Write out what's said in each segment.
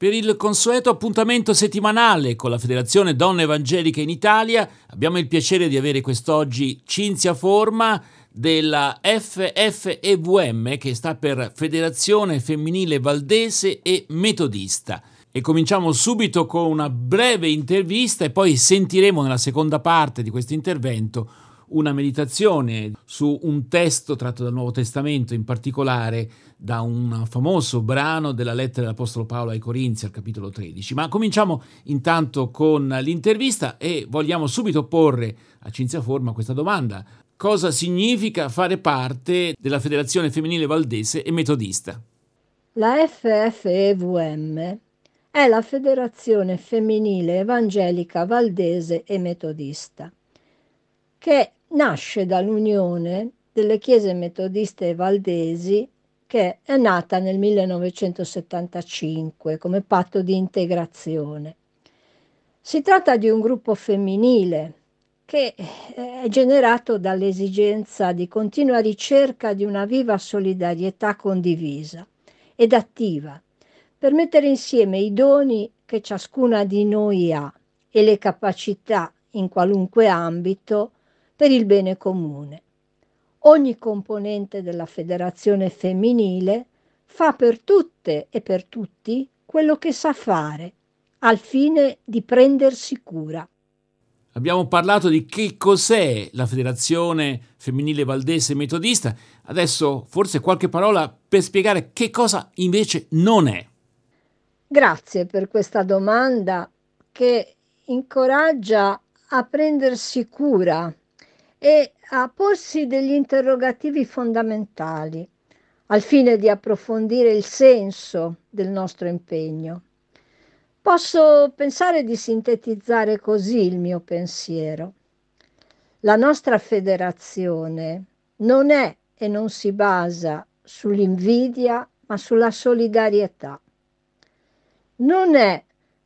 Per il consueto appuntamento settimanale con la Federazione Donne Evangeliche in Italia abbiamo il piacere di avere quest'oggi Cinzia Forma della FFEVM che sta per Federazione Femminile Valdese e Metodista. E cominciamo subito con una breve intervista e poi sentiremo nella seconda parte di questo intervento una meditazione su un testo tratto dal Nuovo Testamento, in particolare da un famoso brano della lettera dell'Apostolo Paolo ai Corinzi al capitolo 13. Ma cominciamo intanto con l'intervista e vogliamo subito porre a Cinzia Forma questa domanda. Cosa significa fare parte della Federazione Femminile Valdese e Metodista? La FFEVM è la Federazione Femminile Evangelica Valdese e Metodista, che nasce dall'unione delle chiese metodiste valdesi che è nata nel 1975 come patto di integrazione. Si tratta di un gruppo femminile che è generato dall'esigenza di continua ricerca di una viva solidarietà condivisa ed attiva per mettere insieme i doni che ciascuna di noi ha e le capacità in qualunque ambito per il bene comune. Ogni componente della federazione femminile fa per tutte e per tutti quello che sa fare, al fine di prendersi cura. Abbiamo parlato di che cos'è la Federazione Femminile Valdese Metodista, adesso forse qualche parola per spiegare che cosa invece non è. Grazie per questa domanda che incoraggia a prendersi cura e a porsi degli interrogativi fondamentali al fine di approfondire il senso del nostro impegno. Posso pensare di sintetizzare così il mio pensiero. La nostra federazione non è e non si basa sull'invidia, ma sulla solidarietà. Non è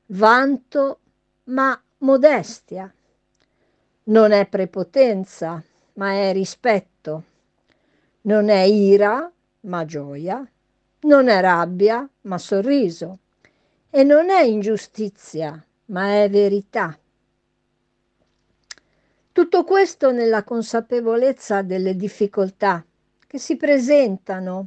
vanto, ma modestia. Non è prepotenza, ma è rispetto. Non è ira, ma gioia. Non è rabbia, ma sorriso. E non è ingiustizia, ma è verità. Tutto questo nella consapevolezza delle difficoltà che si presentano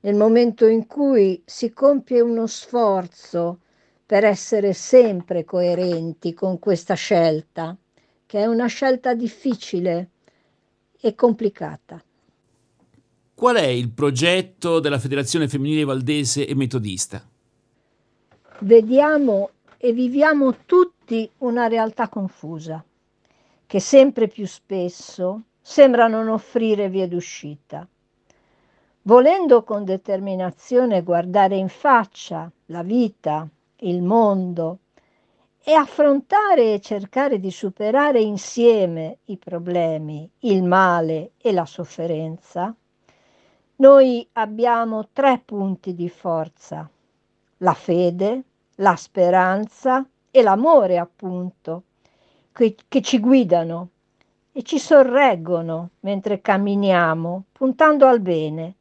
nel momento in cui si compie uno sforzo per essere sempre coerenti con questa scelta che è una scelta difficile e complicata. Qual è il progetto della Federazione Femminile Valdese e Metodista? Vediamo e viviamo tutti una realtà confusa, che sempre più spesso sembra non offrire vie d'uscita. Volendo con determinazione guardare in faccia la vita, il mondo, e affrontare e cercare di superare insieme i problemi, il male e la sofferenza, noi abbiamo tre punti di forza, la fede, la speranza e l'amore appunto, che, che ci guidano e ci sorreggono mentre camminiamo puntando al bene,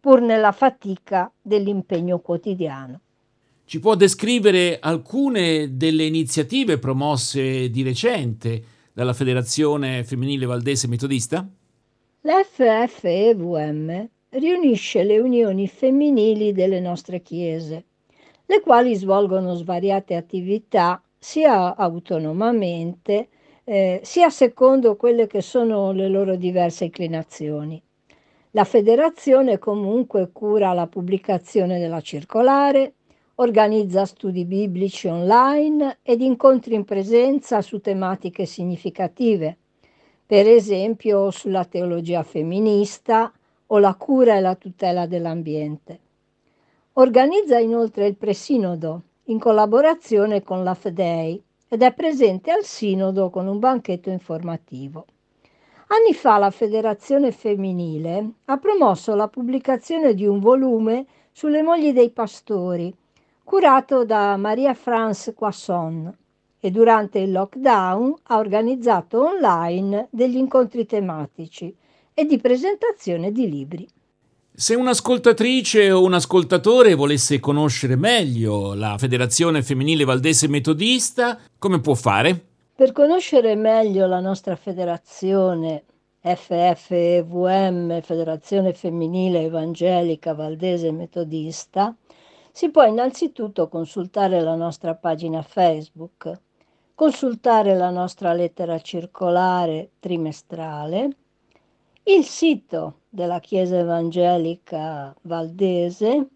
pur nella fatica dell'impegno quotidiano. Ci può descrivere alcune delle iniziative promosse di recente dalla Federazione Femminile Valdese Metodista? L'FFEVM riunisce le unioni femminili delle nostre chiese, le quali svolgono svariate attività sia autonomamente eh, sia secondo quelle che sono le loro diverse inclinazioni. La federazione comunque cura la pubblicazione della circolare, organizza studi biblici online ed incontri in presenza su tematiche significative, per esempio sulla teologia femminista o la cura e la tutela dell'ambiente. Organizza inoltre il presinodo in collaborazione con la FDEI ed è presente al sinodo con un banchetto informativo. Anni fa la Federazione Femminile ha promosso la pubblicazione di un volume sulle mogli dei pastori, curato da Maria France Quasson e durante il lockdown ha organizzato online degli incontri tematici e di presentazione di libri. Se un'ascoltatrice o un ascoltatore volesse conoscere meglio la Federazione Femminile Valdese Metodista, come può fare? Per conoscere meglio la nostra federazione FFEVM, Federazione Femminile Evangelica Valdese Metodista, si può innanzitutto consultare la nostra pagina Facebook, consultare la nostra lettera circolare trimestrale, il sito della Chiesa Evangelica Valdese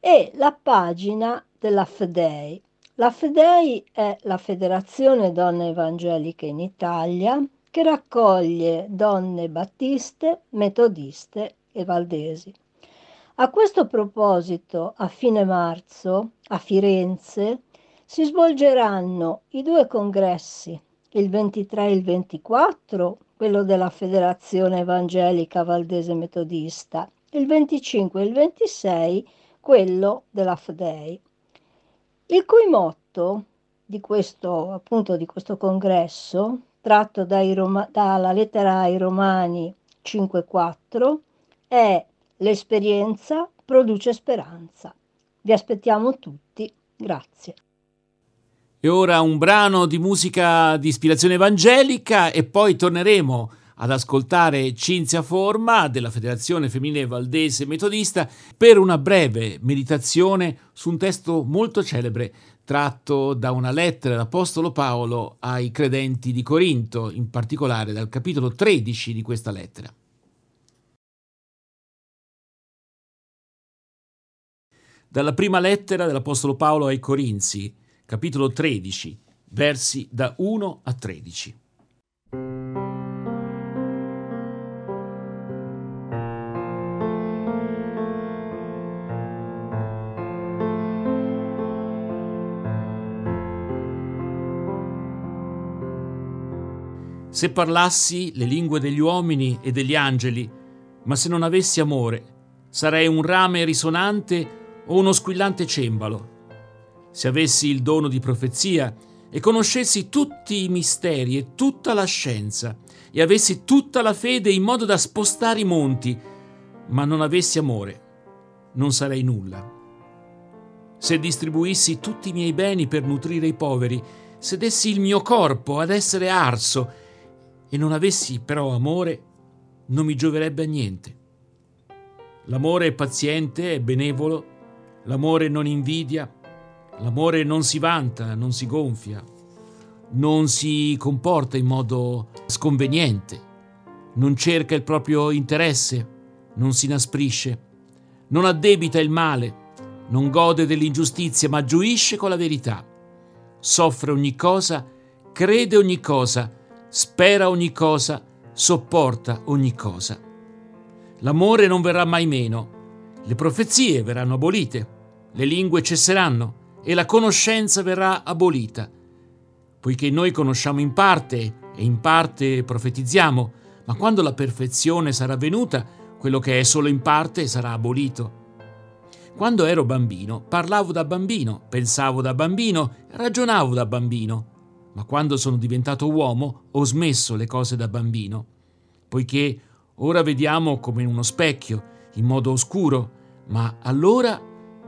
e la pagina della FEDEI. La FEDEI è la Federazione Donne Evangeliche in Italia che raccoglie donne battiste, metodiste e valdesi. A questo proposito, a fine marzo, a Firenze, si svolgeranno i due congressi, il 23 e il 24, quello della Federazione Evangelica Valdese Metodista, il 25 e il 26, quello della FDEI, il cui motto di questo, appunto, di questo congresso tratto Roma, dalla lettera ai Romani 5.4, è l'esperienza produce speranza. Vi aspettiamo tutti. Grazie. E ora un brano di musica di ispirazione evangelica e poi torneremo ad ascoltare Cinzia Forma della Federazione Femminile Valdese Metodista per una breve meditazione su un testo molto celebre tratto da una lettera dell'Apostolo Paolo ai credenti di Corinto, in particolare dal capitolo 13 di questa lettera. Dalla prima lettera dell'Apostolo Paolo ai Corinzi, capitolo 13, versi da 1 a 13. Se parlassi le lingue degli uomini e degli angeli, ma se non avessi amore, sarei un rame risonante o uno squillante cembalo. Se avessi il dono di profezia e conoscessi tutti i misteri e tutta la scienza, e avessi tutta la fede in modo da spostare i monti, ma non avessi amore, non sarei nulla. Se distribuissi tutti i miei beni per nutrire i poveri, se dessi il mio corpo ad essere arso e non avessi però amore, non mi gioverebbe a niente. L'amore è paziente, è benevolo, l'amore non invidia, l'amore non si vanta, non si gonfia, non si comporta in modo sconveniente, non cerca il proprio interesse, non si inasprisce, non addebita il male, non gode dell'ingiustizia, ma gioisce con la verità, soffre ogni cosa, crede ogni cosa, spera ogni cosa, sopporta ogni cosa. L'amore non verrà mai meno, le profezie verranno abolite, le lingue cesseranno e la conoscenza verrà abolita. Poiché noi conosciamo in parte e in parte profetizziamo, ma quando la perfezione sarà venuta, quello che è solo in parte sarà abolito. Quando ero bambino, parlavo da bambino, pensavo da bambino, ragionavo da bambino ma quando sono diventato uomo ho smesso le cose da bambino, poiché ora vediamo come in uno specchio, in modo oscuro, ma allora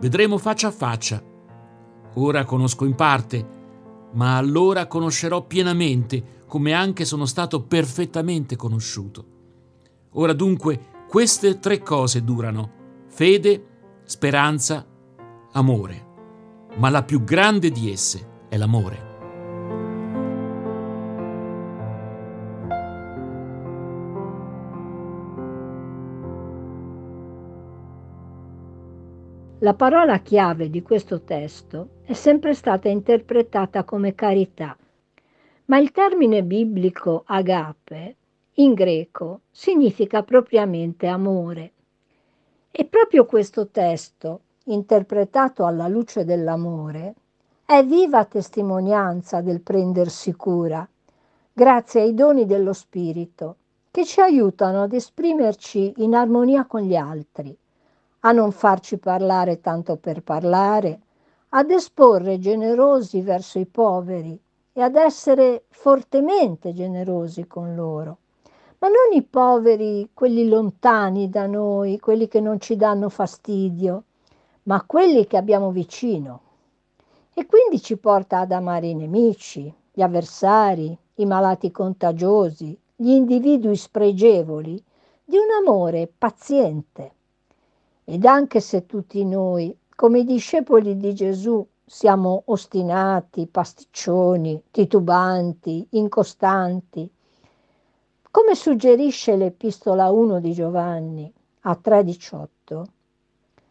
vedremo faccia a faccia. Ora conosco in parte, ma allora conoscerò pienamente, come anche sono stato perfettamente conosciuto. Ora dunque queste tre cose durano, fede, speranza, amore, ma la più grande di esse è l'amore. La parola chiave di questo testo è sempre stata interpretata come carità, ma il termine biblico agape in greco significa propriamente amore. E proprio questo testo, interpretato alla luce dell'amore, è viva testimonianza del prendersi cura, grazie ai doni dello Spirito, che ci aiutano ad esprimerci in armonia con gli altri a non farci parlare tanto per parlare, ad esporre generosi verso i poveri e ad essere fortemente generosi con loro, ma non i poveri, quelli lontani da noi, quelli che non ci danno fastidio, ma quelli che abbiamo vicino. E quindi ci porta ad amare i nemici, gli avversari, i malati contagiosi, gli individui spregevoli, di un amore paziente. Ed anche se tutti noi, come i discepoli di Gesù, siamo ostinati, pasticcioni, titubanti, incostanti, come suggerisce l'Epistola 1 di Giovanni a 3,18,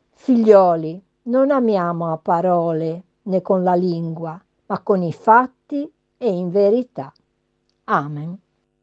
figlioli, non amiamo a parole né con la lingua, ma con i fatti e in verità. Amen.